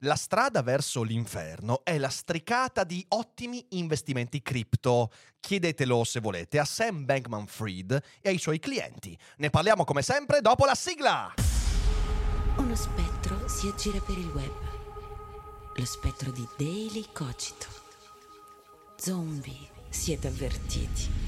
la strada verso l'inferno è la stricata di ottimi investimenti cripto. Chiedetelo se volete a Sam Bankman Fried e ai suoi clienti. Ne parliamo come sempre dopo la sigla. Uno spettro si aggira per il web. Lo spettro di Daily Cogito. Zombie, siete avvertiti.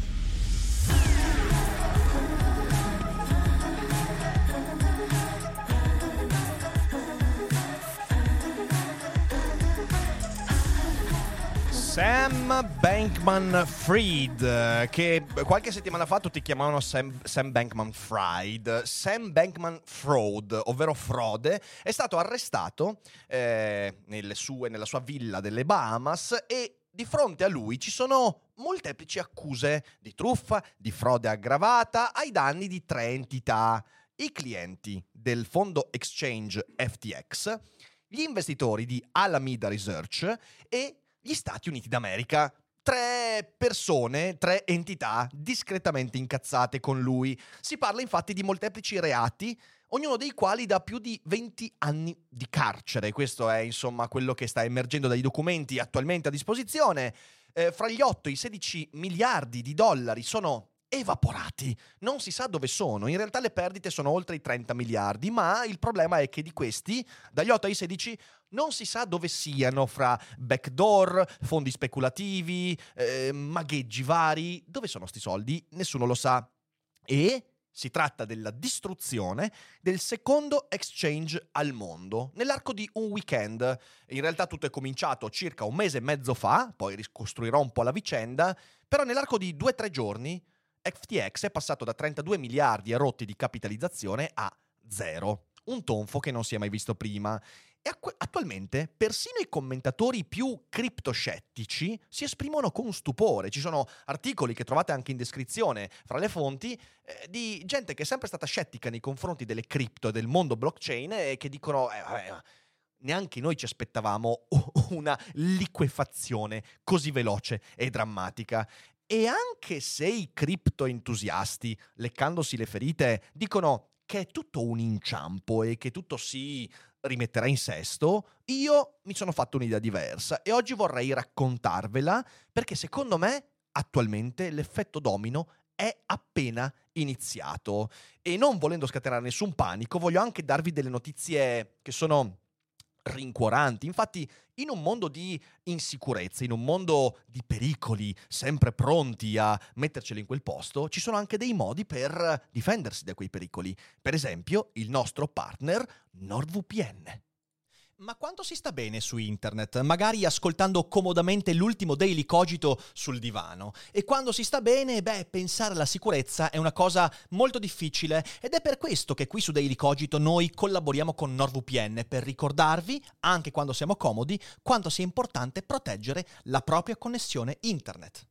Sam Bankman Fried, che qualche settimana fa tutti chiamavano Sam, Sam Bankman Fried. Sam Bankman Fraud, ovvero frode, è stato arrestato eh, sue, nella sua villa delle Bahamas e di fronte a lui ci sono molteplici accuse di truffa, di frode aggravata ai danni di tre entità. I clienti del fondo exchange FTX, gli investitori di Alameda Research e gli Stati Uniti d'America. Tre persone, tre entità discretamente incazzate con lui. Si parla infatti di molteplici reati, ognuno dei quali da più di 20 anni di carcere. Questo è insomma quello che sta emergendo dai documenti attualmente a disposizione. Eh, fra gli 8 e i 16 miliardi di dollari sono evaporati. Non si sa dove sono. In realtà le perdite sono oltre i 30 miliardi, ma il problema è che di questi, dagli 8 ai 16, non si sa dove siano fra backdoor, fondi speculativi, eh, magheggi vari. Dove sono sti soldi? Nessuno lo sa. E si tratta della distruzione del secondo exchange al mondo, nell'arco di un weekend. In realtà tutto è cominciato circa un mese e mezzo fa, poi ricostruirò un po' la vicenda, però nell'arco di due o tre giorni FTX è passato da 32 miliardi e rotti di capitalizzazione a zero. Un tonfo che non si è mai visto prima. E attualmente persino i commentatori più criptoscettici si esprimono con stupore. Ci sono articoli che trovate anche in descrizione fra le fonti eh, di gente che è sempre stata scettica nei confronti delle cripto e del mondo blockchain e che dicono eh, vabbè, neanche noi ci aspettavamo una liquefazione così veloce e drammatica. E anche se i cripto entusiasti, leccandosi le ferite, dicono che è tutto un inciampo e che tutto si rimetterà in sesto, io mi sono fatto un'idea diversa e oggi vorrei raccontarvela perché secondo me attualmente l'effetto domino è appena iniziato. E non volendo scatenare nessun panico voglio anche darvi delle notizie che sono rincuoranti. Infatti, in un mondo di insicurezza, in un mondo di pericoli, sempre pronti a metterceli in quel posto, ci sono anche dei modi per difendersi da quei pericoli. Per esempio, il nostro partner NordVPN. Ma quanto si sta bene su internet? Magari ascoltando comodamente l'ultimo Daily Cogito sul divano. E quando si sta bene, beh, pensare alla sicurezza è una cosa molto difficile ed è per questo che qui su Daily Cogito noi collaboriamo con NordVPN per ricordarvi, anche quando siamo comodi, quanto sia importante proteggere la propria connessione internet.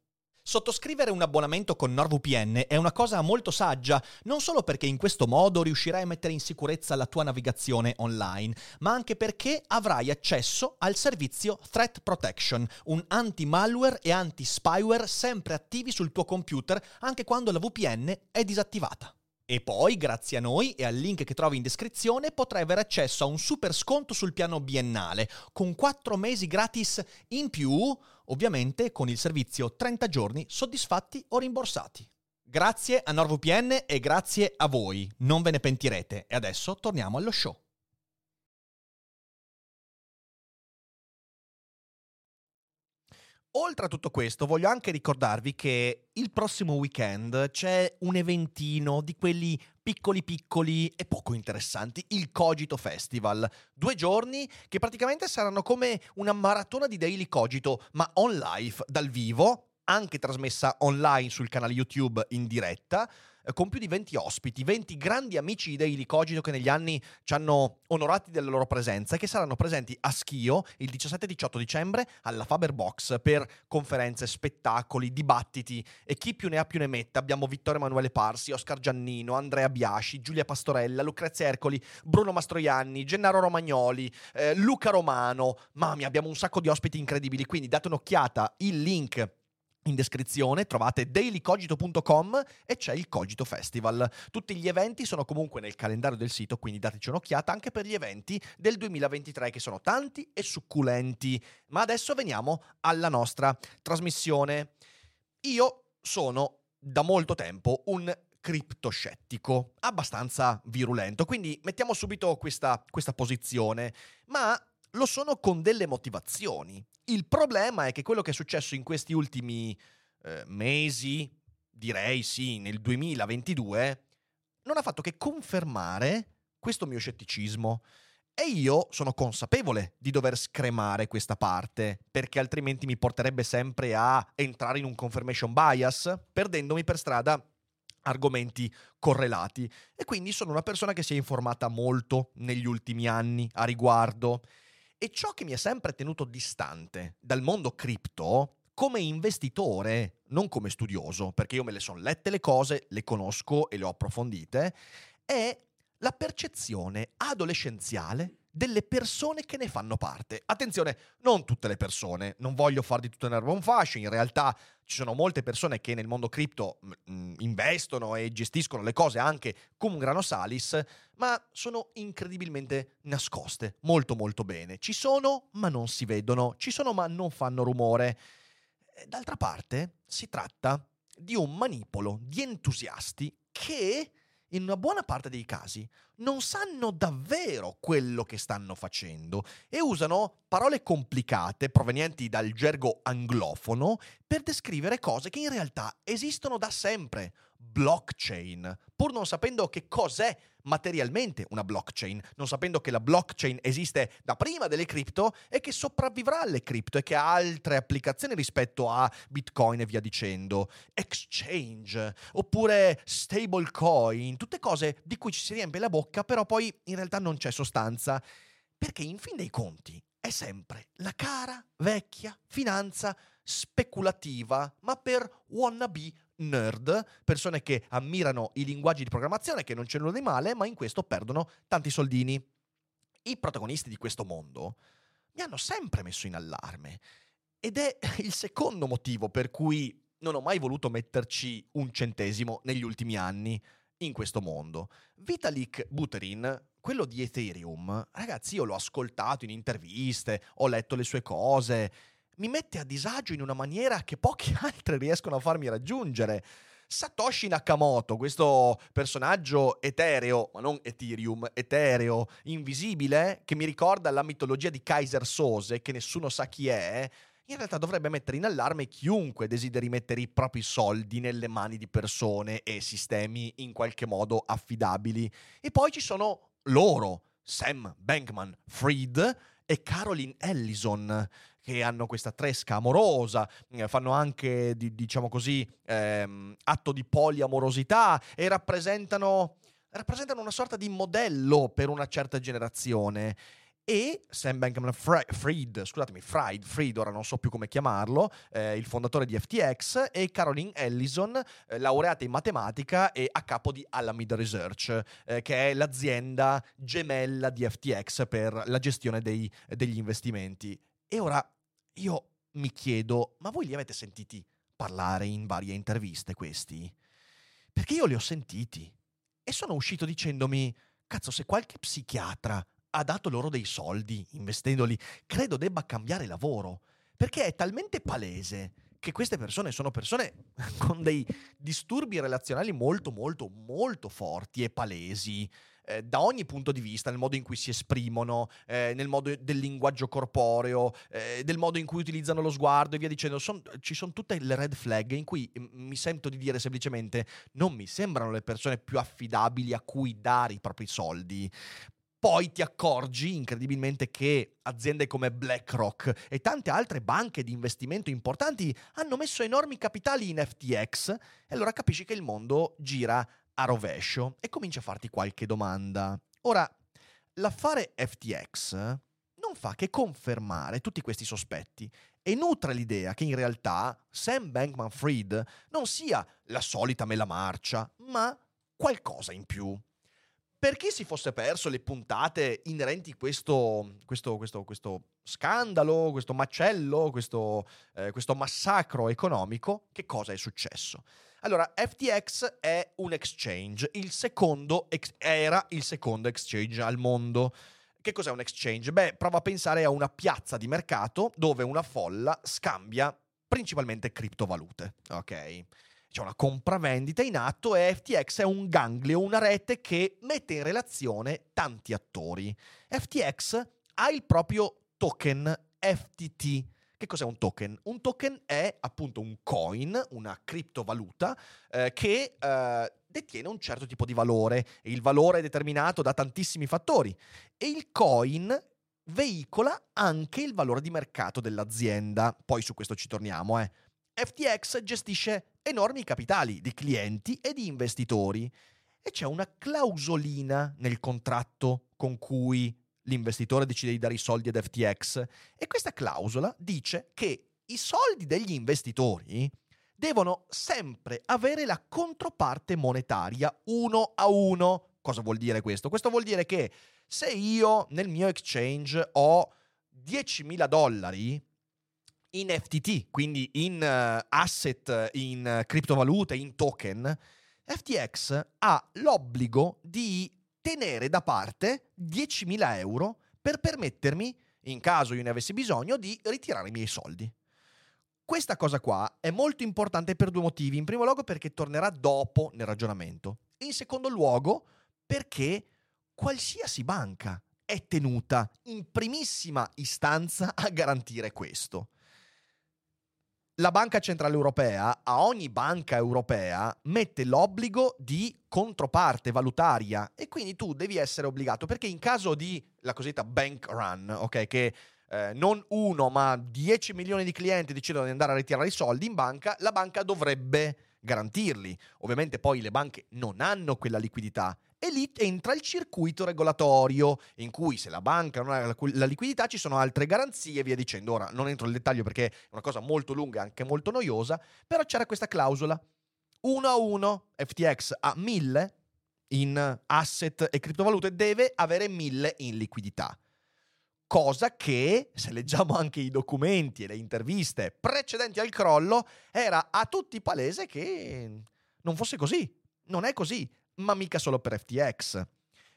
Sottoscrivere un abbonamento con NordVPN è una cosa molto saggia, non solo perché in questo modo riuscirai a mettere in sicurezza la tua navigazione online, ma anche perché avrai accesso al servizio Threat Protection, un anti-malware e anti-spyware sempre attivi sul tuo computer anche quando la VPN è disattivata. E poi, grazie a noi e al link che trovi in descrizione, potrai avere accesso a un super sconto sul piano biennale, con 4 mesi gratis in più, ovviamente con il servizio 30 giorni soddisfatti o rimborsati. Grazie a NordVPN e grazie a voi, non ve ne pentirete. E adesso torniamo allo show. Oltre a tutto questo, voglio anche ricordarvi che il prossimo weekend c'è un eventino di quelli piccoli piccoli e poco interessanti, il Cogito Festival. Due giorni che praticamente saranno come una maratona di Daily Cogito, ma on live, dal vivo, anche trasmessa online sul canale YouTube in diretta eh, con più di 20 ospiti, 20 grandi amici di Daily Cogito che negli anni ci hanno onorati della loro presenza e che saranno presenti a Schio il 17 18 dicembre alla Faber Box per conferenze, spettacoli, dibattiti e chi più ne ha più ne metta. Abbiamo Vittorio Emanuele Parsi, Oscar Giannino, Andrea Biasci, Giulia Pastorella, Lucrezia Ercoli, Bruno Mastroianni, Gennaro Romagnoli, eh, Luca Romano. Mamma abbiamo un sacco di ospiti incredibili, quindi date un'occhiata, il link in descrizione trovate dailycogito.com e c'è il Cogito Festival. Tutti gli eventi sono comunque nel calendario del sito, quindi dateci un'occhiata anche per gli eventi del 2023 che sono tanti e succulenti. Ma adesso veniamo alla nostra trasmissione. Io sono da molto tempo un criptoscettico, abbastanza virulento, quindi mettiamo subito questa, questa posizione, ma lo sono con delle motivazioni. Il problema è che quello che è successo in questi ultimi eh, mesi, direi sì, nel 2022, non ha fatto che confermare questo mio scetticismo. E io sono consapevole di dover scremare questa parte, perché altrimenti mi porterebbe sempre a entrare in un confirmation bias, perdendomi per strada argomenti correlati. E quindi sono una persona che si è informata molto negli ultimi anni a riguardo e ciò che mi ha sempre tenuto distante dal mondo cripto, come investitore, non come studioso, perché io me le sono lette le cose, le conosco e le ho approfondite, è la percezione adolescenziale delle persone che ne fanno parte. Attenzione, non tutte le persone, non voglio far di tutto in erba un fascio, in realtà ci sono molte persone che nel mondo cripto investono e gestiscono le cose anche come un grano salis, ma sono incredibilmente nascoste, molto molto bene. Ci sono, ma non si vedono, ci sono, ma non fanno rumore. D'altra parte, si tratta di un manipolo di entusiasti che in una buona parte dei casi non sanno davvero quello che stanno facendo e usano parole complicate provenienti dal gergo anglofono per descrivere cose che in realtà esistono da sempre. Blockchain, pur non sapendo che cos'è materialmente una blockchain, non sapendo che la blockchain esiste da prima delle cripto e che sopravvivrà alle cripto e che ha altre applicazioni rispetto a Bitcoin e via dicendo, exchange oppure stablecoin, tutte cose di cui ci si riempie la bocca, però poi in realtà non c'è sostanza, perché in fin dei conti è sempre la cara vecchia finanza speculativa, ma per wannabe nerd, persone che ammirano i linguaggi di programmazione, che non c'è nulla di male, ma in questo perdono tanti soldini. I protagonisti di questo mondo mi hanno sempre messo in allarme ed è il secondo motivo per cui non ho mai voluto metterci un centesimo negli ultimi anni in questo mondo. Vitalik Buterin, quello di Ethereum, ragazzi, io l'ho ascoltato in interviste, ho letto le sue cose, mi mette a disagio in una maniera che pochi altri riescono a farmi raggiungere. Satoshi Nakamoto, questo personaggio etereo, ma non Ethereum, etereo, invisibile, che mi ricorda la mitologia di Kaiser Sose, che nessuno sa chi è, in realtà dovrebbe mettere in allarme chiunque desideri mettere i propri soldi nelle mani di persone e sistemi in qualche modo affidabili. E poi ci sono loro, Sam Bankman Fried e Caroline Ellison, che hanno questa tresca amorosa, eh, fanno anche, diciamo così, ehm, atto di poliamorosità e rappresentano, rappresentano una sorta di modello per una certa generazione. e Sam Bankman-Fried, scusatemi, Fried, Fried, ora non so più come chiamarlo, eh, il fondatore di FTX, e Caroline Ellison, eh, laureata in matematica e a capo di Alameda Research, eh, che è l'azienda gemella di FTX per la gestione dei, degli investimenti. E ora io mi chiedo, ma voi li avete sentiti parlare in varie interviste questi? Perché io li ho sentiti e sono uscito dicendomi, cazzo, se qualche psichiatra ha dato loro dei soldi investendoli, credo debba cambiare lavoro, perché è talmente palese che queste persone sono persone con dei disturbi relazionali molto, molto, molto forti e palesi. Eh, da ogni punto di vista, nel modo in cui si esprimono, eh, nel modo del linguaggio corporeo, eh, del modo in cui utilizzano lo sguardo e via dicendo. Son, ci sono tutte le red flag in cui m- mi sento di dire semplicemente non mi sembrano le persone più affidabili a cui dare i propri soldi. Poi ti accorgi incredibilmente che aziende come BlackRock e tante altre banche di investimento importanti hanno messo enormi capitali in FTX e allora capisci che il mondo gira a rovescio e comincia a farti qualche domanda. Ora, l'affare FTX non fa che confermare tutti questi sospetti e nutre l'idea che in realtà Sam Bankman Fried non sia la solita mela marcia, ma qualcosa in più. Per chi si fosse perso le puntate inerenti a questo, questo, questo, questo, scandalo, questo macello, questo, eh, questo massacro economico, che cosa è successo? Allora, FTX è un exchange, il secondo ex- era il secondo exchange al mondo. Che cos'è un exchange? Beh, prova a pensare a una piazza di mercato dove una folla scambia principalmente criptovalute, ok? C'è una compravendita in atto e FTX è un ganglio, una rete che mette in relazione tanti attori. FTX ha il proprio token FTT. Che cos'è un token? Un token è appunto un coin, una criptovaluta eh, che eh, detiene un certo tipo di valore e il valore è determinato da tantissimi fattori e il coin veicola anche il valore di mercato dell'azienda. Poi su questo ci torniamo, eh. FTX gestisce enormi capitali di clienti e di investitori e c'è una clausolina nel contratto con cui l'investitore decide di dare i soldi ad FTX e questa clausola dice che i soldi degli investitori devono sempre avere la controparte monetaria uno a uno. Cosa vuol dire questo? Questo vuol dire che se io nel mio exchange ho 10.000 dollari in FTT, quindi in uh, asset, in uh, criptovalute, in token, FTX ha l'obbligo di tenere da parte 10.000 euro per permettermi, in caso io ne avessi bisogno, di ritirare i miei soldi. Questa cosa qua è molto importante per due motivi. In primo luogo perché tornerà dopo nel ragionamento. In secondo luogo perché qualsiasi banca è tenuta in primissima istanza a garantire questo la Banca Centrale Europea a ogni banca europea mette l'obbligo di controparte valutaria e quindi tu devi essere obbligato perché in caso di la cosiddetta bank run, ok, che eh, non uno ma 10 milioni di clienti decidono di andare a ritirare i soldi in banca, la banca dovrebbe garantirli. Ovviamente poi le banche non hanno quella liquidità e lì entra il circuito regolatorio in cui se la banca non ha la liquidità ci sono altre garanzie e via dicendo. Ora non entro nel dettaglio perché è una cosa molto lunga e anche molto noiosa, però c'era questa clausola. Uno a uno, FTX ha 1000 in asset e criptovalute, deve avere 1000 in liquidità. Cosa che, se leggiamo anche i documenti e le interviste precedenti al crollo, era a tutti palese che non fosse così. Non è così ma mica solo per FTX.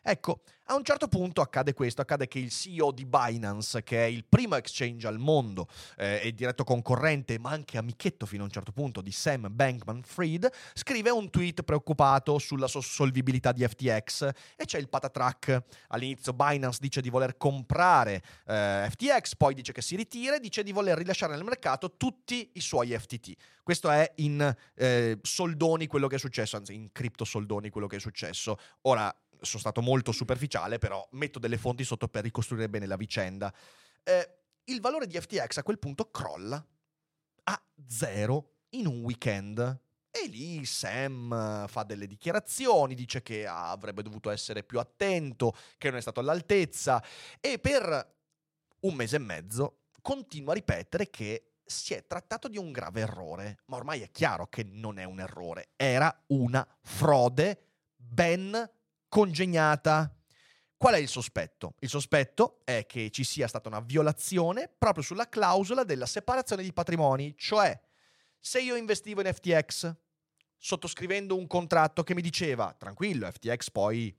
Ecco, a un certo punto accade questo, accade che il CEO di Binance, che è il primo exchange al mondo eh, e diretto concorrente, ma anche amichetto fino a un certo punto di Sam Bankman-Fried, scrive un tweet preoccupato sulla solvibilità di FTX e c'è il patatrack. All'inizio Binance dice di voler comprare eh, FTX, poi dice che si ritira e dice di voler rilasciare nel mercato tutti i suoi FTT. Questo è in eh, soldoni quello che è successo, anzi in cripto soldoni quello che è successo. Ora, sono stato molto superficiale, però metto delle fonti sotto per ricostruire bene la vicenda. Eh, il valore di FTX a quel punto crolla a zero in un weekend. E lì Sam fa delle dichiarazioni, dice che avrebbe dovuto essere più attento, che non è stato all'altezza e per un mese e mezzo continua a ripetere che si è trattato di un grave errore, ma ormai è chiaro che non è un errore, era una frode ben congegnata. Qual è il sospetto? Il sospetto è che ci sia stata una violazione proprio sulla clausola della separazione di patrimoni, cioè se io investivo in FTX sottoscrivendo un contratto che mi diceva tranquillo, FTX poi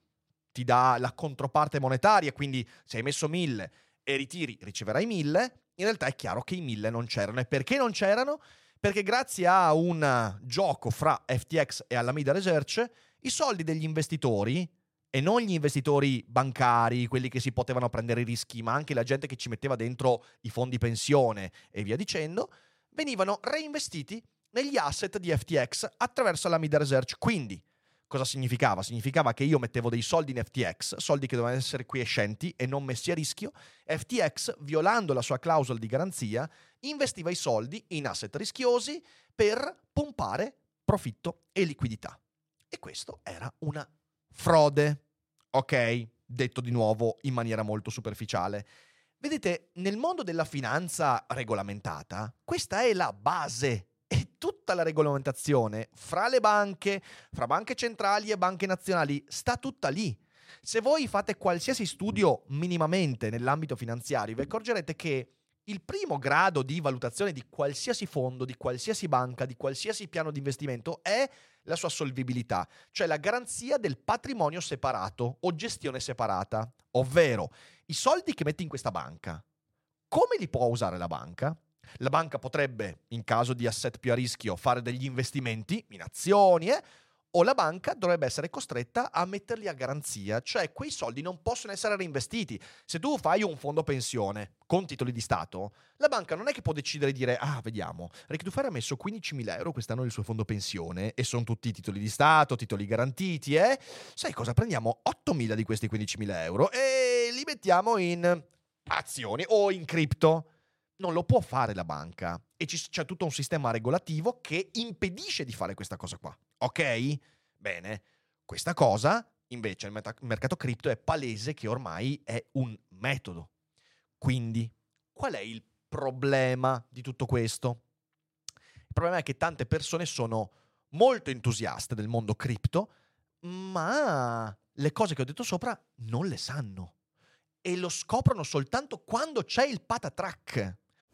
ti dà la controparte monetaria, quindi se hai messo 1000 e ritiri riceverai 1000, in realtà è chiaro che i 1000 non c'erano. E perché non c'erano? Perché grazie a un gioco fra FTX e Alameda Research, i soldi degli investitori, e non gli investitori bancari, quelli che si potevano prendere i rischi, ma anche la gente che ci metteva dentro i fondi pensione e via dicendo, venivano reinvestiti negli asset di FTX attraverso Alameda Research. Quindi, cosa significava? Significava che io mettevo dei soldi in FTX, soldi che dovevano essere quiescenti e non messi a rischio. FTX, violando la sua clausola di garanzia, investiva i soldi in asset rischiosi per pompare profitto e liquidità. E questo era una frode. Ok? Detto di nuovo in maniera molto superficiale. Vedete, nel mondo della finanza regolamentata, questa è la base e tutta la regolamentazione fra le banche, fra banche centrali e banche nazionali, sta tutta lì. Se voi fate qualsiasi studio minimamente nell'ambito finanziario, vi accorgerete che il primo grado di valutazione di qualsiasi fondo, di qualsiasi banca, di qualsiasi piano di investimento è la sua solvibilità, cioè la garanzia del patrimonio separato o gestione separata, ovvero i soldi che metti in questa banca, come li può usare la banca? La banca potrebbe, in caso di asset più a rischio, fare degli investimenti in azioni, eh? O la banca dovrebbe essere costretta a metterli a garanzia, cioè quei soldi non possono essere reinvestiti. Se tu fai un fondo pensione con titoli di Stato, la banca non è che può decidere di dire, ah, vediamo, Rectufare ha messo 15.000 euro quest'anno nel suo fondo pensione e sono tutti titoli di Stato, titoli garantiti, eh? Sai cosa? Prendiamo 8.000 di questi 15.000 euro e li mettiamo in azioni o in cripto non lo può fare la banca e c'è tutto un sistema regolativo che impedisce di fare questa cosa qua. Ok? Bene, questa cosa invece il mercato cripto è palese che ormai è un metodo. Quindi, qual è il problema di tutto questo? Il problema è che tante persone sono molto entusiaste del mondo cripto, ma le cose che ho detto sopra non le sanno e lo scoprono soltanto quando c'è il patatrack.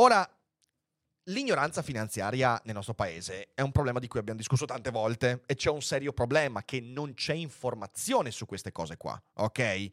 Ora, l'ignoranza finanziaria nel nostro paese è un problema di cui abbiamo discusso tante volte e c'è un serio problema che non c'è informazione su queste cose qua, ok?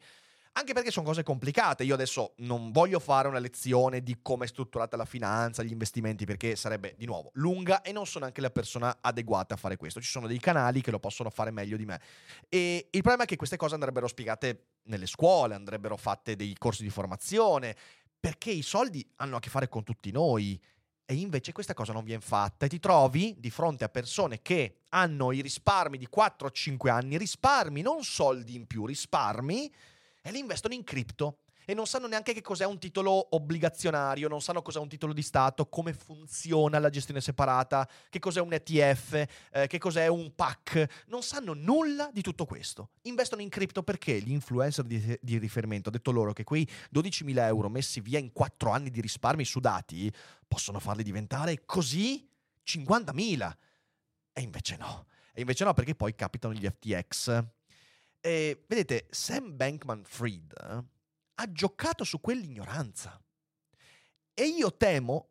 Anche perché sono cose complicate. Io adesso non voglio fare una lezione di come è strutturata la finanza, gli investimenti, perché sarebbe di nuovo lunga e non sono anche la persona adeguata a fare questo. Ci sono dei canali che lo possono fare meglio di me. E il problema è che queste cose andrebbero spiegate nelle scuole, andrebbero fatte dei corsi di formazione, perché i soldi hanno a che fare con tutti noi. E invece questa cosa non viene fatta e ti trovi di fronte a persone che hanno i risparmi di 4-5 anni, risparmi, non soldi in più, risparmi, e li investono in cripto e non sanno neanche che cos'è un titolo obbligazionario, non sanno cos'è un titolo di Stato, come funziona la gestione separata, che cos'è un ETF, eh, che cos'è un PAC, non sanno nulla di tutto questo. Investono in cripto perché l'influencer di, di riferimento ha detto loro che quei 12.000 euro messi via in 4 anni di risparmi sudati possono farli diventare così 50.000. E invece no. E invece no perché poi capitano gli FTX. E vedete, Sam Bankman Fried ha giocato su quell'ignoranza. E io temo,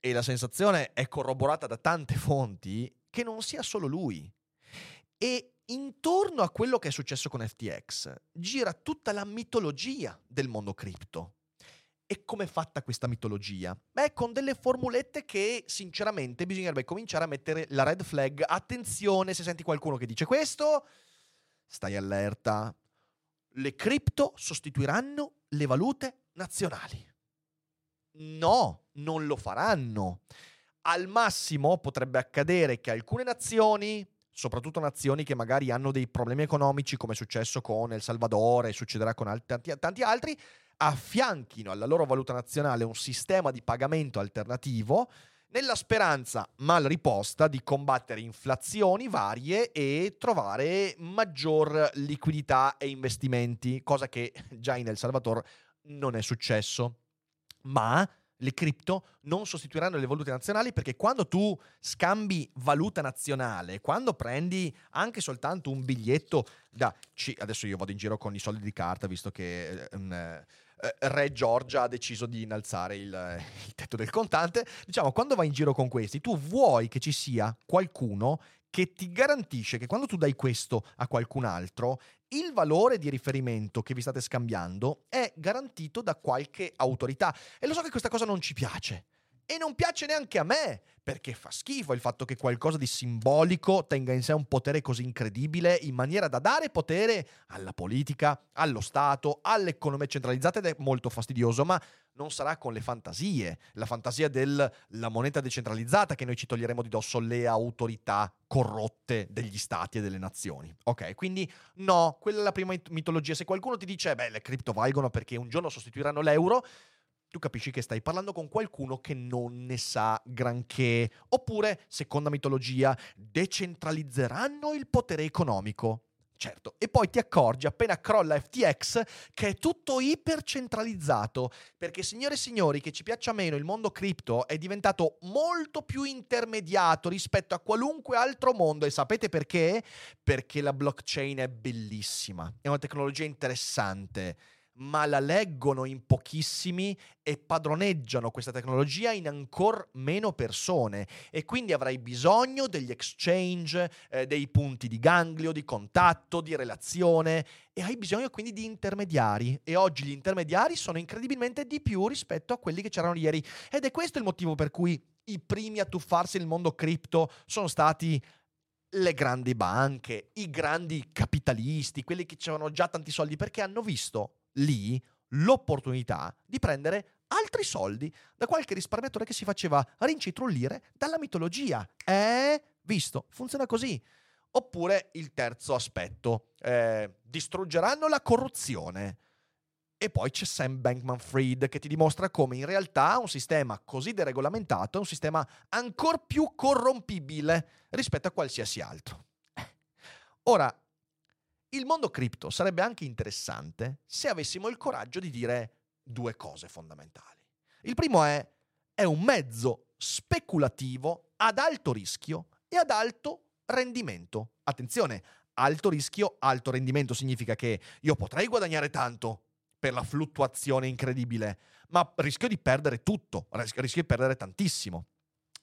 e la sensazione è corroborata da tante fonti, che non sia solo lui. E intorno a quello che è successo con FTX gira tutta la mitologia del mondo cripto. E com'è fatta questa mitologia? Beh, con delle formulette che sinceramente bisognerebbe cominciare a mettere la red flag. Attenzione, se senti qualcuno che dice questo, stai allerta. Le cripto sostituiranno le valute nazionali. No, non lo faranno. Al massimo potrebbe accadere che alcune nazioni, soprattutto nazioni che magari hanno dei problemi economici, come è successo con El Salvador e succederà con alt- tanti, tanti altri, affianchino alla loro valuta nazionale un sistema di pagamento alternativo nella speranza mal riposta di combattere inflazioni varie e trovare maggior liquidità e investimenti, cosa che già in El Salvador non è successo. Ma le cripto non sostituiranno le valute nazionali perché quando tu scambi valuta nazionale, quando prendi anche soltanto un biglietto da... Adesso io vado in giro con i soldi di carta visto che... Um, Re Giorgia ha deciso di innalzare il, il, tetto del contante. Diciamo, quando vai in giro con questi, tu vuoi che ci sia qualcuno che ti garantisce che quando tu dai questo a qualcun altro, il valore di riferimento che vi state scambiando è garantito da qualche autorità. E lo so che questa cosa non ci piace. E non piace neanche a me, perché fa schifo il fatto che qualcosa di simbolico tenga in sé un potere così incredibile in maniera da dare potere alla politica, allo Stato, all'economia centralizzata ed è molto fastidioso, ma non sarà con le fantasie, la fantasia della moneta decentralizzata che noi ci toglieremo di dosso le autorità corrotte degli stati e delle nazioni. Ok, quindi no, quella è la prima mitologia. Se qualcuno ti dice, beh, le cripto valgono perché un giorno sostituiranno l'euro, tu capisci che stai parlando con qualcuno che non ne sa granché. Oppure, seconda mitologia, decentralizzeranno il potere economico. Certo, e poi ti accorgi appena crolla FTX che è tutto ipercentralizzato, perché signore e signori, che ci piaccia meno, il mondo cripto è diventato molto più intermediato rispetto a qualunque altro mondo e sapete perché? Perché la blockchain è bellissima, è una tecnologia interessante ma la leggono in pochissimi e padroneggiano questa tecnologia in ancora meno persone. E quindi avrai bisogno degli exchange, eh, dei punti di ganglio, di contatto, di relazione e hai bisogno quindi di intermediari. E oggi gli intermediari sono incredibilmente di più rispetto a quelli che c'erano ieri. Ed è questo il motivo per cui i primi a tuffarsi nel mondo cripto sono stati le grandi banche, i grandi capitalisti, quelli che avevano già tanti soldi perché hanno visto lì l'opportunità di prendere altri soldi da qualche risparmiatore che si faceva rincitrullire dalla mitologia. Eh, visto, funziona così. Oppure il terzo aspetto, eh, distruggeranno la corruzione. E poi c'è Sam Bankman Fried che ti dimostra come in realtà un sistema così deregolamentato è un sistema ancora più corrompibile rispetto a qualsiasi altro. Ora, il mondo cripto sarebbe anche interessante se avessimo il coraggio di dire due cose fondamentali. Il primo è, è un mezzo speculativo ad alto rischio e ad alto rendimento. Attenzione, alto rischio, alto rendimento significa che io potrei guadagnare tanto per la fluttuazione incredibile, ma rischio di perdere tutto, rischio di perdere tantissimo.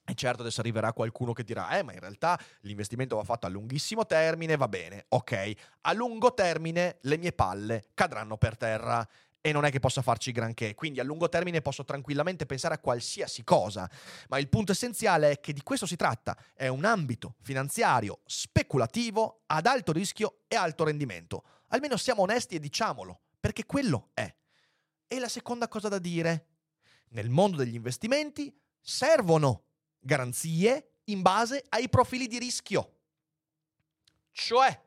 E certo adesso arriverà qualcuno che dirà, eh ma in realtà l'investimento va fatto a lunghissimo termine, va bene, ok, a lungo termine le mie palle cadranno per terra e non è che possa farci granché, quindi a lungo termine posso tranquillamente pensare a qualsiasi cosa, ma il punto essenziale è che di questo si tratta, è un ambito finanziario speculativo ad alto rischio e alto rendimento, almeno siamo onesti e diciamolo, perché quello è. E la seconda cosa da dire, nel mondo degli investimenti servono garanzie in base ai profili di rischio. Cioè,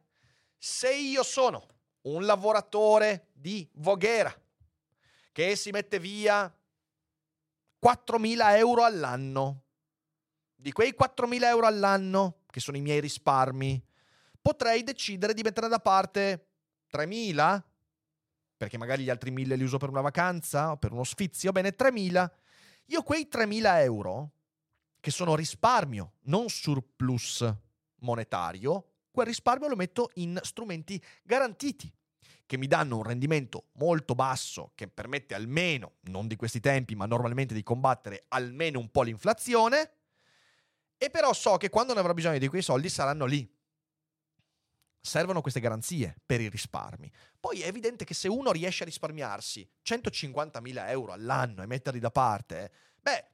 se io sono un lavoratore di Voghera che si mette via 4.000 euro all'anno, di quei 4.000 euro all'anno, che sono i miei risparmi, potrei decidere di mettere da parte 3.000, perché magari gli altri 1.000 li uso per una vacanza o per uno sfizio, bene 3.000. Io quei 3.000 euro che sono risparmio, non surplus monetario, quel risparmio lo metto in strumenti garantiti, che mi danno un rendimento molto basso che permette almeno, non di questi tempi, ma normalmente di combattere almeno un po' l'inflazione. E però so che quando ne avrò bisogno di quei soldi saranno lì. Servono queste garanzie per i risparmi. Poi è evidente che se uno riesce a risparmiarsi 150.000 euro all'anno e metterli da parte, beh,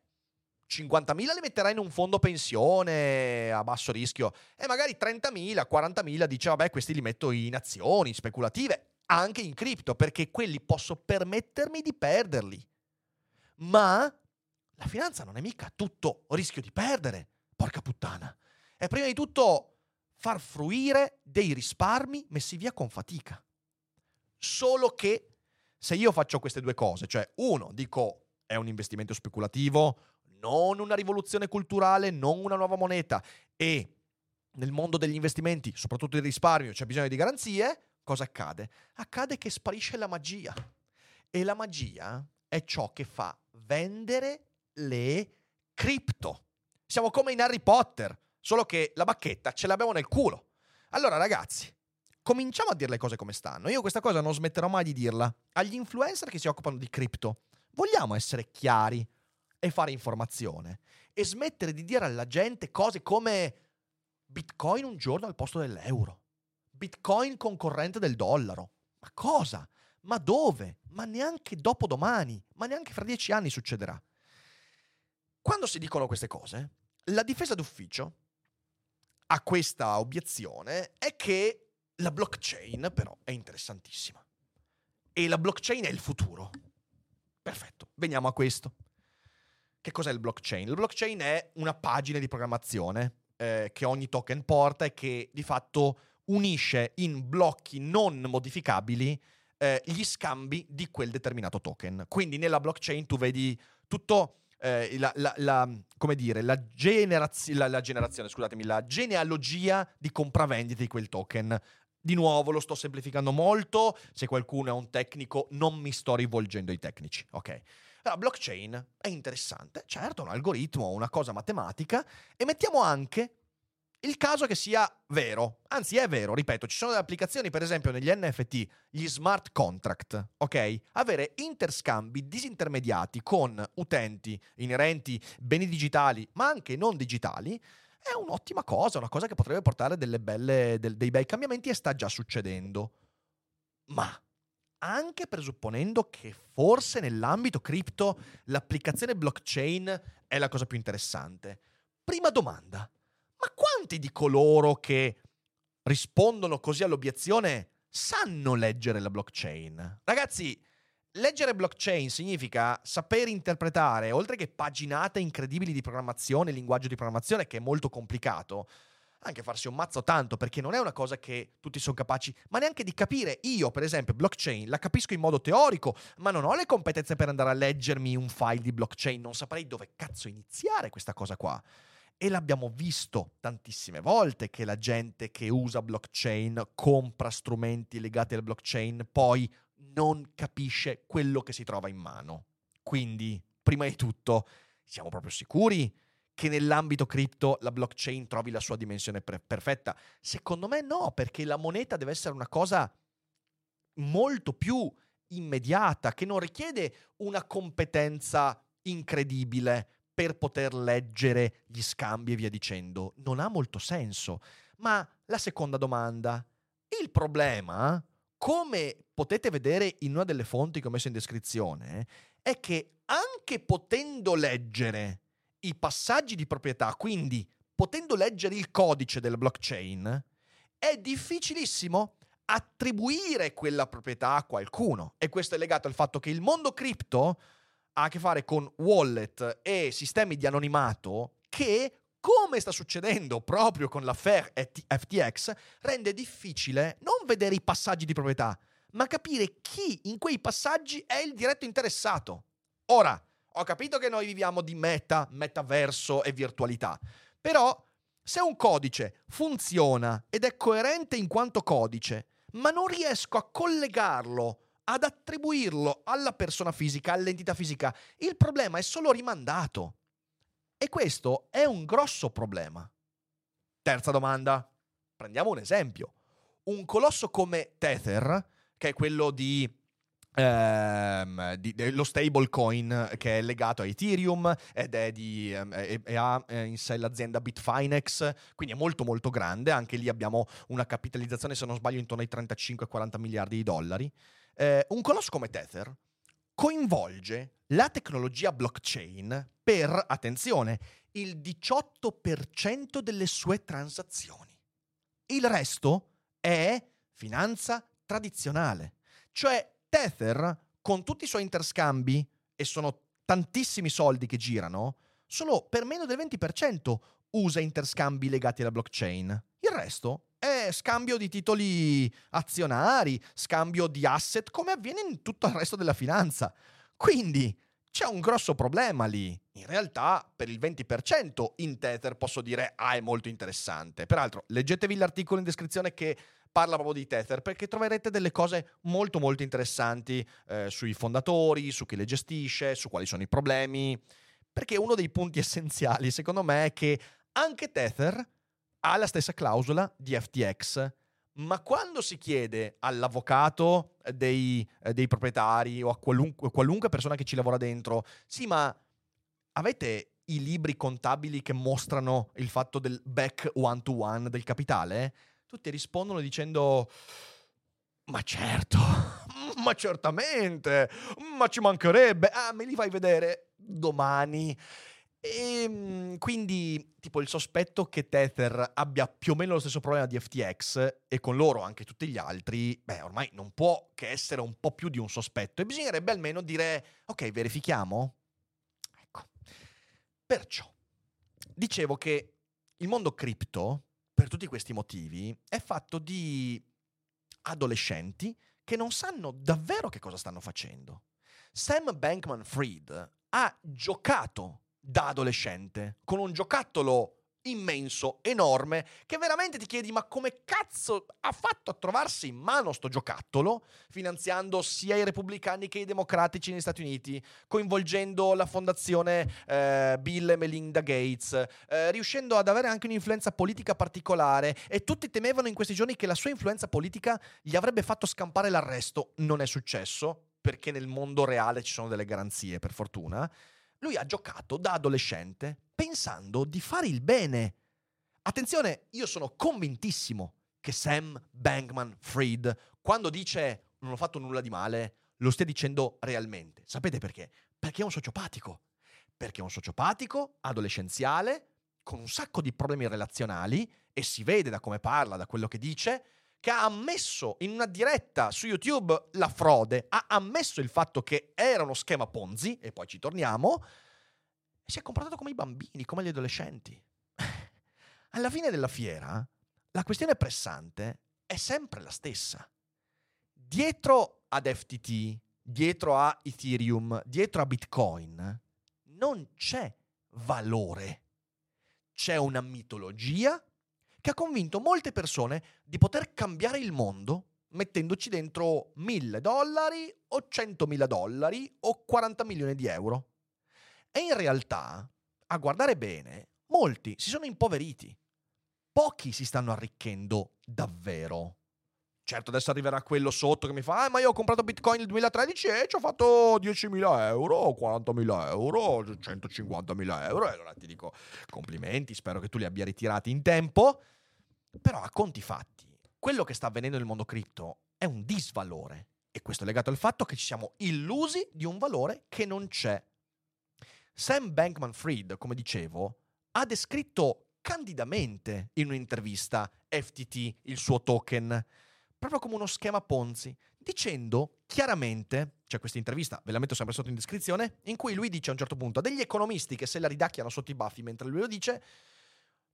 50.000 li metterà in un fondo pensione a basso rischio e magari 30.000, 40.000 dice vabbè questi li metto in azioni speculative anche in cripto, perché quelli posso permettermi di perderli. Ma la finanza non è mica tutto rischio di perdere, porca puttana. È prima di tutto far fruire dei risparmi messi via con fatica. Solo che se io faccio queste due cose, cioè uno, dico è un investimento speculativo, non una rivoluzione culturale, non una nuova moneta e nel mondo degli investimenti, soprattutto il risparmio, c'è bisogno di garanzie, cosa accade? Accade che sparisce la magia. E la magia è ciò che fa vendere le cripto. Siamo come in Harry Potter, solo che la bacchetta ce l'abbiamo nel culo. Allora ragazzi, cominciamo a dire le cose come stanno. Io questa cosa non smetterò mai di dirla. Agli influencer che si occupano di cripto, vogliamo essere chiari e fare informazione e smettere di dire alla gente cose come Bitcoin un giorno al posto dell'euro. Bitcoin concorrente del dollaro. Ma cosa? Ma dove? Ma neanche dopo domani, ma neanche fra dieci anni succederà. Quando si dicono queste cose, la difesa d'ufficio a questa obiezione è che la blockchain però è interessantissima. E la blockchain è il futuro. Perfetto, veniamo a questo. Che cos'è il blockchain? Il blockchain è una pagina di programmazione eh, che ogni token porta e che di fatto unisce in blocchi non modificabili eh, gli scambi di quel determinato token. Quindi nella blockchain tu vedi tutto eh, la, la, la, come dire, la, generaz- la, generazione, scusatemi, la genealogia di compravendita di quel token. Di nuovo lo sto semplificando molto, se qualcuno è un tecnico non mi sto rivolgendo ai tecnici, ok? La blockchain è interessante, certo, un algoritmo, una cosa matematica, e mettiamo anche il caso che sia vero, anzi è vero, ripeto, ci sono delle applicazioni, per esempio negli NFT, gli smart contract, ok? Avere interscambi disintermediati con utenti inerenti, beni digitali, ma anche non digitali, è un'ottima cosa, una cosa che potrebbe portare belle, del, dei bei cambiamenti e sta già succedendo. Ma anche presupponendo che forse nell'ambito cripto l'applicazione blockchain è la cosa più interessante. Prima domanda ma quanti di coloro che rispondono così all'obiezione sanno leggere la blockchain? Ragazzi, leggere blockchain significa saper interpretare, oltre che paginate incredibili di programmazione, linguaggio di programmazione che è molto complicato, anche farsi un mazzo tanto, perché non è una cosa che tutti sono capaci, ma neanche di capire. Io, per esempio, blockchain la capisco in modo teorico, ma non ho le competenze per andare a leggermi un file di blockchain, non saprei dove cazzo iniziare questa cosa qua. E l'abbiamo visto tantissime volte che la gente che usa blockchain compra strumenti legati al blockchain, poi non capisce quello che si trova in mano. Quindi, prima di tutto, siamo proprio sicuri che nell'ambito cripto la blockchain trovi la sua dimensione pre- perfetta? Secondo me no, perché la moneta deve essere una cosa molto più immediata, che non richiede una competenza incredibile per poter leggere gli scambi e via dicendo. Non ha molto senso. Ma la seconda domanda, il problema, come potete vedere in una delle fonti che ho messo in descrizione, è che anche potendo leggere i passaggi di proprietà, quindi potendo leggere il codice del blockchain, è difficilissimo attribuire quella proprietà a qualcuno. E questo è legato al fatto che il mondo cripto ha a che fare con wallet e sistemi di anonimato che, come sta succedendo proprio con l'affair FTX, rende difficile non vedere i passaggi di proprietà, ma capire chi in quei passaggi è il diretto interessato. Ora, ho capito che noi viviamo di meta, metaverso e virtualità, però se un codice funziona ed è coerente in quanto codice, ma non riesco a collegarlo ad attribuirlo alla persona fisica, all'entità fisica. Il problema è solo rimandato. E questo è un grosso problema. Terza domanda. Prendiamo un esempio. Un colosso come Tether che è quello di ehm, di- dello stablecoin che è legato a Ethereum ed è di, ehm, e, e ha eh, in sé l'azienda Bitfinex, quindi è molto molto grande, anche lì abbiamo una capitalizzazione se non sbaglio intorno ai 35-40 miliardi di dollari. Eh, un colosso come Tether coinvolge la tecnologia blockchain per, attenzione, il 18% delle sue transazioni. Il resto è finanza tradizionale. Cioè Tether, con tutti i suoi interscambi, e sono tantissimi soldi che girano, solo per meno del 20% usa interscambi legati alla blockchain. Il resto è scambio di titoli azionari, scambio di asset, come avviene in tutto il resto della finanza. Quindi c'è un grosso problema lì. In realtà, per il 20% in Tether posso dire, ah, è molto interessante. Peraltro, leggetevi l'articolo in descrizione che parla proprio di Tether perché troverete delle cose molto molto interessanti eh, sui fondatori, su chi le gestisce, su quali sono i problemi. Perché uno dei punti essenziali, secondo me, è che anche Tether ha la stessa clausola di FTX, ma quando si chiede all'avvocato dei, eh, dei proprietari o a qualunque, qualunque persona che ci lavora dentro, sì, ma avete i libri contabili che mostrano il fatto del back one to one del capitale? Tutti rispondono dicendo: Ma certo, ma certamente, ma ci mancherebbe. Ah, me li fai vedere domani. E mm, quindi, tipo, il sospetto che Tether abbia più o meno lo stesso problema di FTX e con loro anche tutti gli altri, beh, ormai non può che essere un po' più di un sospetto. E bisognerebbe almeno dire: Ok, verifichiamo. Ecco. Perciò, dicevo che il mondo cripto, per tutti questi motivi, è fatto di adolescenti che non sanno davvero che cosa stanno facendo. Sam Bankman Fried ha giocato da adolescente con un giocattolo immenso, enorme, che veramente ti chiedi ma come cazzo ha fatto a trovarsi in mano sto giocattolo, finanziando sia i repubblicani che i democratici negli Stati Uniti, coinvolgendo la fondazione eh, Bill e Melinda Gates, eh, riuscendo ad avere anche un'influenza politica particolare e tutti temevano in questi giorni che la sua influenza politica gli avrebbe fatto scampare l'arresto. Non è successo, perché nel mondo reale ci sono delle garanzie, per fortuna. Lui ha giocato da adolescente pensando di fare il bene. Attenzione, io sono convintissimo che Sam Bankman Fried, quando dice non ho fatto nulla di male, lo stia dicendo realmente. Sapete perché? Perché è un sociopatico. Perché è un sociopatico, adolescenziale, con un sacco di problemi relazionali, e si vede da come parla, da quello che dice, che ha ammesso in una diretta su YouTube la frode, ha ammesso il fatto che era uno schema Ponzi, e poi ci torniamo, e si è comportato come i bambini, come gli adolescenti. Alla fine della fiera, la questione pressante è sempre la stessa. Dietro ad FTT, dietro a Ethereum, dietro a Bitcoin, non c'è valore. C'è una mitologia che ha convinto molte persone di poter cambiare il mondo mettendoci dentro mille dollari o centomila dollari o 40 milioni di euro. E in realtà, a guardare bene, molti si sono impoveriti. Pochi si stanno arricchendo davvero. Certo, adesso arriverà quello sotto che mi fa: Ah, ma io ho comprato Bitcoin nel 2013 e ci ho fatto 10.000 euro, 40.000 euro, 150.000 euro. E allora ti dico complimenti, spero che tu li abbia ritirati in tempo. Però a conti fatti, quello che sta avvenendo nel mondo cripto è un disvalore. E questo è legato al fatto che ci siamo illusi di un valore che non c'è. Sam Bankman Fried, come dicevo, ha descritto candidamente in un'intervista FTT, il suo token, proprio come uno schema Ponzi, dicendo chiaramente, c'è questa intervista, ve la metto sempre sotto in descrizione, in cui lui dice a un certo punto a degli economisti che se la ridacchiano sotto i baffi mentre lui lo dice,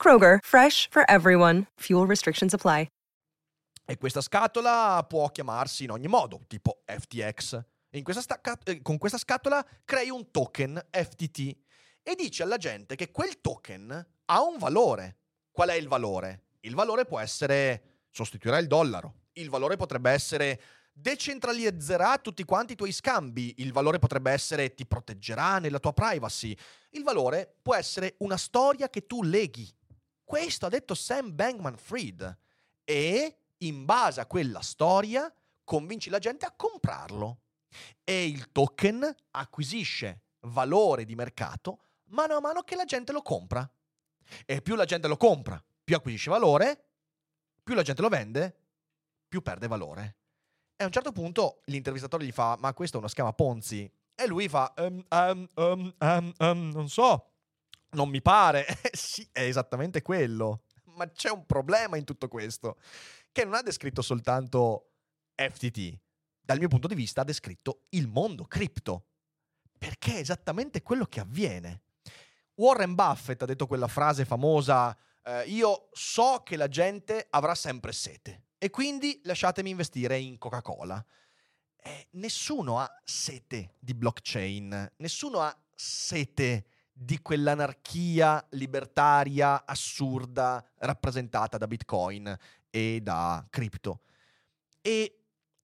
Kroger, fresh for everyone. Fuel restrictions apply. E questa scatola può chiamarsi in ogni modo, tipo FTX. Questa stacca- eh, con questa scatola crei un token FTT e dici alla gente che quel token ha un valore. Qual è il valore? Il valore può essere sostituirà il dollaro. Il valore potrebbe essere decentralizzerà tutti quanti i tuoi scambi. Il valore potrebbe essere ti proteggerà nella tua privacy. Il valore può essere una storia che tu leghi. Questo ha detto Sam Bankman Fried. E in base a quella storia convinci la gente a comprarlo. E il token acquisisce valore di mercato mano a mano che la gente lo compra. E più la gente lo compra, più acquisisce valore, più la gente lo vende, più perde valore. E a un certo punto l'intervistatore gli fa: Ma questo è uno schema Ponzi. E lui fa: um, um, um, Non so, non mi pare. sì, è esattamente quello. Ma c'è un problema in tutto questo, che non ha descritto soltanto FTT. Dal mio punto di vista ha descritto il mondo cripto. Perché è esattamente quello che avviene. Warren Buffett ha detto quella frase famosa: eh, Io so che la gente avrà sempre sete e quindi lasciatemi investire in Coca-Cola. Eh, nessuno ha sete di blockchain, nessuno ha sete di quell'anarchia libertaria assurda rappresentata da Bitcoin e da cripto. E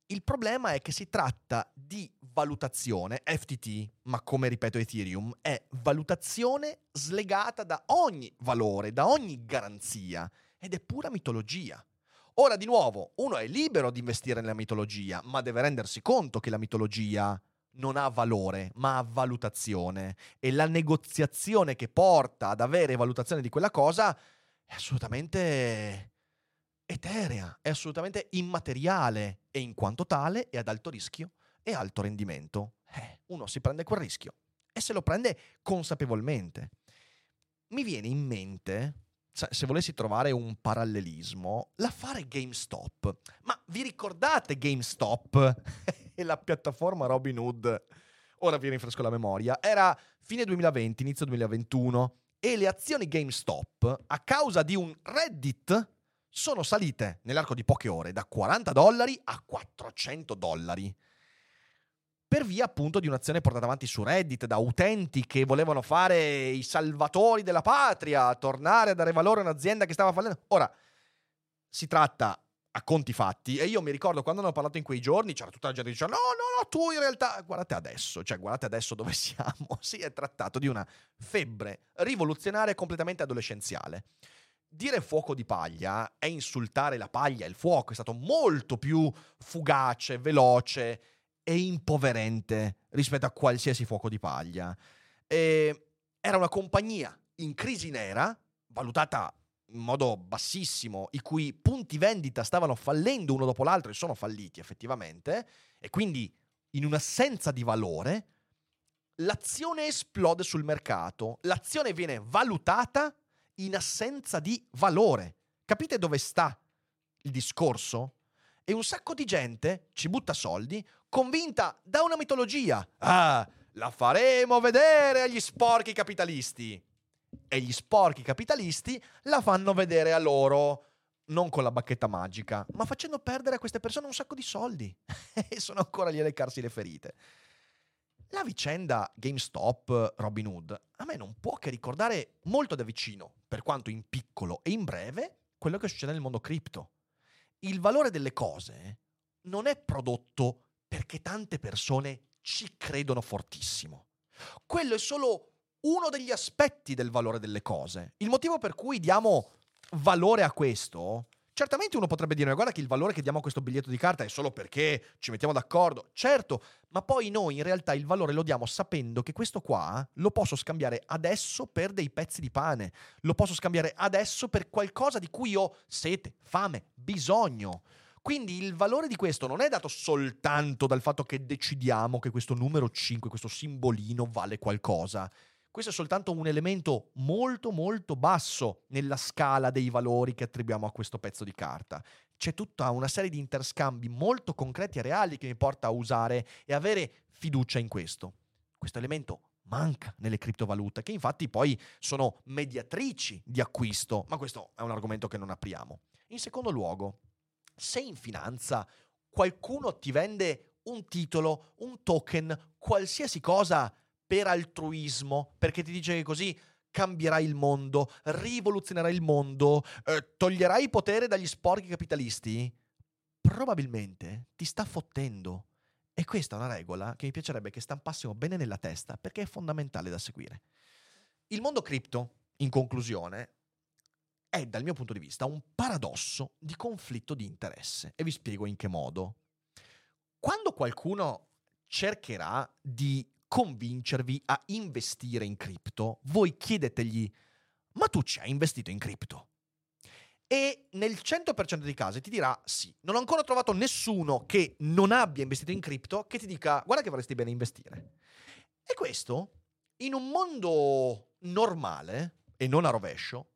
il problema è che si tratta di valutazione, FTT, ma come ripeto Ethereum, è valutazione slegata da ogni valore, da ogni garanzia, ed è pura mitologia. Ora, di nuovo, uno è libero di investire nella mitologia, ma deve rendersi conto che la mitologia non ha valore, ma ha valutazione. E la negoziazione che porta ad avere valutazione di quella cosa è assolutamente eterea, è assolutamente immateriale e in quanto tale è ad alto rischio e alto rendimento. Eh, uno si prende quel rischio e se lo prende consapevolmente. Mi viene in mente se volessi trovare un parallelismo, l'affare GameStop. Ma vi ricordate GameStop e la piattaforma Robinhood? Ora vi rinfresco la memoria. Era fine 2020, inizio 2021 e le azioni GameStop, a causa di un Reddit, sono salite nell'arco di poche ore da 40 dollari a 400 dollari per via appunto di un'azione portata avanti su Reddit da utenti che volevano fare i salvatori della patria, tornare a dare valore a un'azienda che stava fallendo. Ora, si tratta a conti fatti e io mi ricordo quando hanno parlato in quei giorni c'era tutta la gente che diceva no, no, no, tu in realtà guardate adesso, cioè guardate adesso dove siamo. Si è trattato di una febbre rivoluzionaria e completamente adolescenziale. Dire fuoco di paglia è insultare la paglia, il fuoco è stato molto più fugace, veloce e impoverente rispetto a qualsiasi fuoco di paglia. E era una compagnia in crisi nera, valutata in modo bassissimo, i cui punti vendita stavano fallendo uno dopo l'altro e sono falliti effettivamente, e quindi in un'assenza di valore, l'azione esplode sul mercato, l'azione viene valutata in assenza di valore. Capite dove sta il discorso? E un sacco di gente ci butta soldi convinta da una mitologia. Ah, la faremo vedere agli sporchi capitalisti. E gli sporchi capitalisti la fanno vedere a loro, non con la bacchetta magica, ma facendo perdere a queste persone un sacco di soldi. e sono ancora lì a leccarsi le ferite. La vicenda GameStop Robin Hood a me non può che ricordare molto da vicino, per quanto in piccolo e in breve, quello che succede nel mondo cripto. Il valore delle cose non è prodotto perché tante persone ci credono fortissimo. Quello è solo uno degli aspetti del valore delle cose. Il motivo per cui diamo valore a questo Certamente uno potrebbe dire, guarda che il valore che diamo a questo biglietto di carta è solo perché ci mettiamo d'accordo. Certo, ma poi noi in realtà il valore lo diamo sapendo che questo qua lo posso scambiare adesso per dei pezzi di pane, lo posso scambiare adesso per qualcosa di cui ho sete, fame, bisogno. Quindi il valore di questo non è dato soltanto dal fatto che decidiamo che questo numero 5, questo simbolino vale qualcosa. Questo è soltanto un elemento molto molto basso nella scala dei valori che attribuiamo a questo pezzo di carta. C'è tutta una serie di interscambi molto concreti e reali che mi porta a usare e avere fiducia in questo. Questo elemento manca nelle criptovalute, che infatti poi sono mediatrici di acquisto, ma questo è un argomento che non apriamo. In secondo luogo, Se in finanza qualcuno ti vende un titolo, un token, qualsiasi cosa per altruismo, perché ti dice che così cambierai il mondo, rivoluzionerai il mondo, eh, toglierai potere dagli sporchi capitalisti, probabilmente ti sta fottendo. E questa è una regola che mi piacerebbe che stampassimo bene nella testa perché è fondamentale da seguire. Il mondo cripto, in conclusione, è dal mio punto di vista un paradosso di conflitto di interesse e vi spiego in che modo. Quando qualcuno cercherà di convincervi a investire in cripto, voi chiedetegli, ma tu ci hai investito in cripto? E nel 100% dei casi ti dirà sì. Non ho ancora trovato nessuno che non abbia investito in cripto che ti dica guarda che vorresti bene investire. E questo, in un mondo normale e non a rovescio,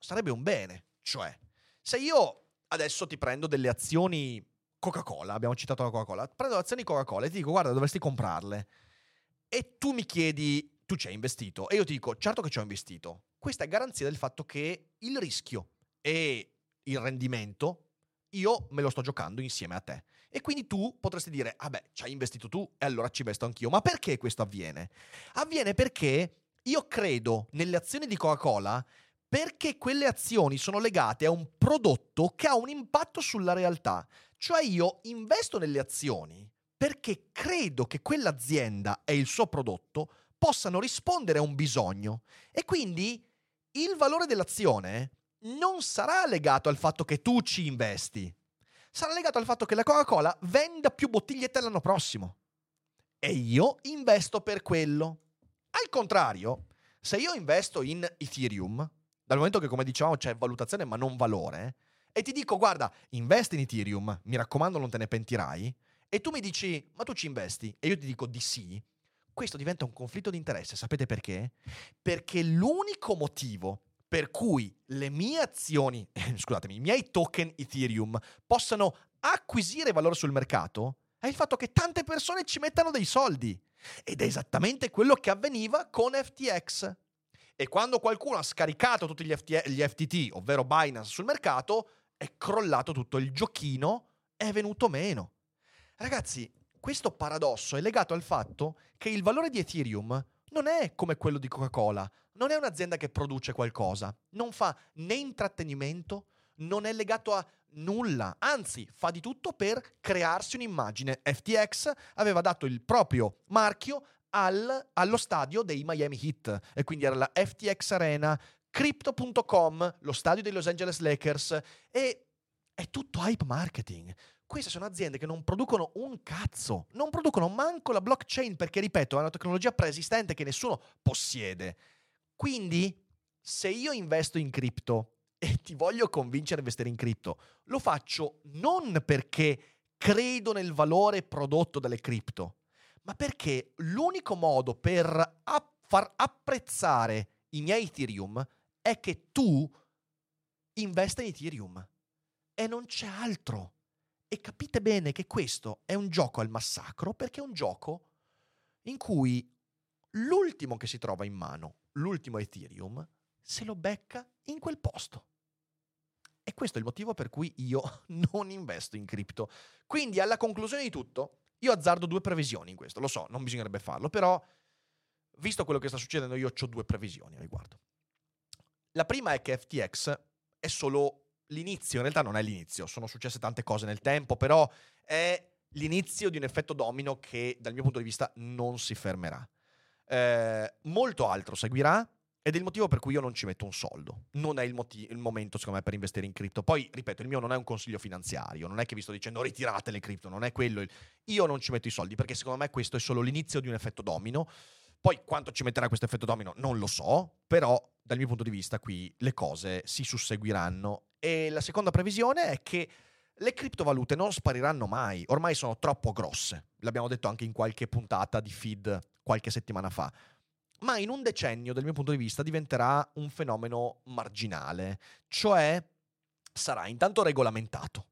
sarebbe un bene. Cioè, se io adesso ti prendo delle azioni Coca-Cola, abbiamo citato la Coca-Cola, prendo le azioni Coca-Cola e ti dico guarda dovresti comprarle. E tu mi chiedi tu ci hai investito e io ti dico certo che ci ho investito. Questa è garanzia del fatto che il rischio e il rendimento io me lo sto giocando insieme a te. E quindi tu potresti dire, ah beh, ci hai investito tu e allora ci investo anch'io. Ma perché questo avviene? Avviene perché io credo nelle azioni di Coca-Cola perché quelle azioni sono legate a un prodotto che ha un impatto sulla realtà. Cioè io investo nelle azioni perché credo che quell'azienda e il suo prodotto possano rispondere a un bisogno. E quindi il valore dell'azione non sarà legato al fatto che tu ci investi, sarà legato al fatto che la Coca-Cola venda più bottigliette l'anno prossimo. E io investo per quello. Al contrario, se io investo in Ethereum, dal momento che come dicevamo c'è valutazione ma non valore, e ti dico guarda, investi in Ethereum, mi raccomando non te ne pentirai, e tu mi dici ma tu ci investi, e io ti dico di sì, questo diventa un conflitto di interesse, sapete perché? Perché l'unico motivo per cui le mie azioni, eh, scusatemi, i miei token Ethereum possano acquisire valore sul mercato è il fatto che tante persone ci mettano dei soldi. Ed è esattamente quello che avveniva con FTX. E quando qualcuno ha scaricato tutti gli, FT- gli FTT, ovvero Binance, sul mercato, è crollato tutto il giochino, è venuto meno. Ragazzi, questo paradosso è legato al fatto che il valore di Ethereum non è come quello di Coca-Cola, non è un'azienda che produce qualcosa, non fa né intrattenimento, non è legato a nulla, anzi fa di tutto per crearsi un'immagine. FTX aveva dato il proprio marchio al, allo stadio dei Miami Heat e quindi era la FTX Arena, Crypto.com, lo stadio dei Los Angeles Lakers e è tutto hype marketing. Queste sono aziende che non producono un cazzo, non producono manco la blockchain perché, ripeto, è una tecnologia preesistente che nessuno possiede. Quindi, se io investo in cripto e ti voglio convincere a investire in cripto, lo faccio non perché credo nel valore prodotto dalle cripto, ma perché l'unico modo per app- far apprezzare i miei Ethereum è che tu investa in Ethereum e non c'è altro. E capite bene che questo è un gioco al massacro perché è un gioco in cui l'ultimo che si trova in mano l'ultimo Ethereum, se lo becca in quel posto. E questo è il motivo per cui io non investo in cripto. Quindi alla conclusione di tutto, io azzardo due previsioni in questo, lo so, non bisognerebbe farlo, però visto quello che sta succedendo io ho due previsioni a riguardo. La prima è che FTX è solo l'inizio, in realtà non è l'inizio, sono successe tante cose nel tempo, però è l'inizio di un effetto domino che dal mio punto di vista non si fermerà. Eh, molto altro seguirà ed è il motivo per cui io non ci metto un soldo. Non è il, moti- il, momento, secondo me, per investire in cripto. Poi, ripeto, il mio non è un consiglio finanziario. Non è che vi sto dicendo ritirate le cripto, non è quello. Il... Io non ci metto i soldi perché secondo me questo è solo l'inizio di un effetto domino. Poi quanto ci metterà questo effetto domino non lo so, però dal mio punto di vista qui le cose si susseguiranno. E la seconda previsione è che le criptovalute non spariranno mai, ormai sono troppo grosse. L'abbiamo detto anche in qualche puntata di feed qualche settimana fa. Ma in un decennio, dal mio punto di vista, diventerà un fenomeno marginale, cioè sarà intanto regolamentato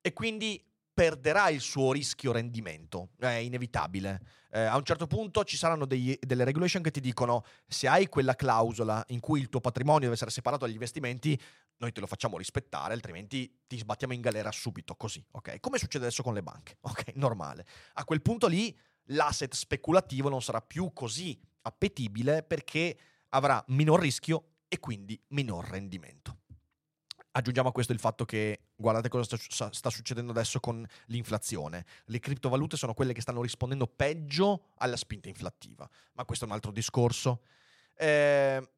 e quindi perderà il suo rischio rendimento, è inevitabile. Eh, a un certo punto ci saranno degli, delle regulation che ti dicono se hai quella clausola in cui il tuo patrimonio deve essere separato dagli investimenti, noi te lo facciamo rispettare, altrimenti ti sbattiamo in galera subito, così, ok? Come succede adesso con le banche, ok? Normale. A quel punto lì l'asset speculativo non sarà più così appetibile perché avrà minor rischio e quindi minor rendimento. Aggiungiamo a questo il fatto che guardate cosa sta, sta, succedendo adesso con l'inflazione. Le criptovalute sono quelle che stanno rispondendo peggio alla spinta inflattiva, ma questo è un altro discorso. Eh,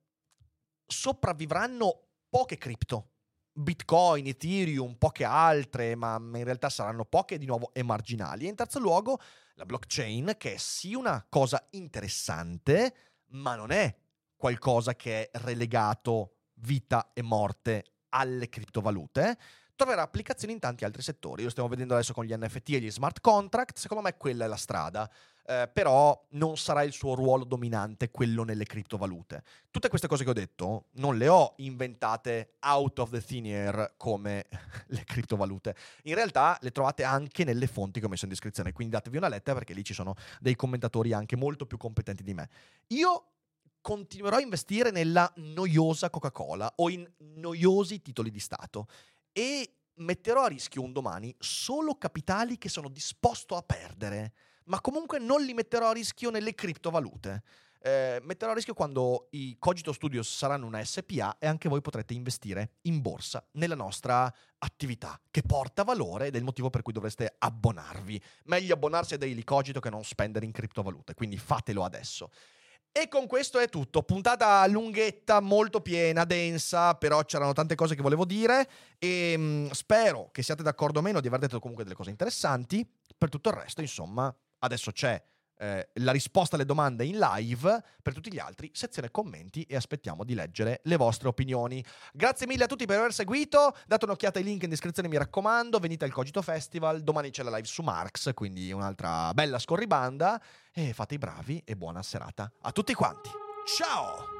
sopravvivranno poche cripto. Bitcoin, Ethereum, poche altre, ma in realtà saranno poche di nuovo e marginali. E in terzo luogo la blockchain, che è sì una cosa interessante, ma non è qualcosa che è relegato vita e morte alle criptovalute, troverà applicazioni in tanti altri settori. Lo stiamo vedendo adesso con gli NFT e gli smart contract, secondo me quella è la strada. Eh, però non sarà il suo ruolo dominante quello nelle criptovalute. Tutte queste cose che ho detto non le ho inventate out of the thin air come le criptovalute. In realtà le trovate anche nelle fonti che ho messo in descrizione, quindi datevi una lettera perché lì ci sono dei commentatori anche molto più competenti di me. Io continuerò a investire nella noiosa Coca-Cola o in noiosi titoli di Stato e metterò a rischio un domani solo capitali che sono disposto a perdere, ma comunque non li metterò a rischio nelle criptovalute. Eh, metterò a rischio quando i Cogito Studios saranno una SPA e anche voi potrete investire in borsa nella nostra attività che porta valore ed è il motivo per cui dovreste abbonarvi. Meglio abbonarsi a Daily Cogito che non spendere in criptovalute, quindi fatelo adesso. E con questo è tutto. Puntata lunghetta, molto piena, densa, però c'erano tante cose che volevo dire e mh, mm, spero che siate d'accordo o meno di aver detto comunque delle cose interessanti. Per tutto il resto, insomma, adesso c'è eh, la risposta alle domande in live, per tutti gli altri sezione commenti e aspettiamo di leggere le vostre opinioni. Grazie mille a tutti per aver seguito, date un'occhiata ai link in descrizione mi raccomando, venite al Cogito Festival, domani c'è la live su Marx, quindi un'altra bella scorribanda e fate i bravi e buona serata a tutti quanti. Ciao!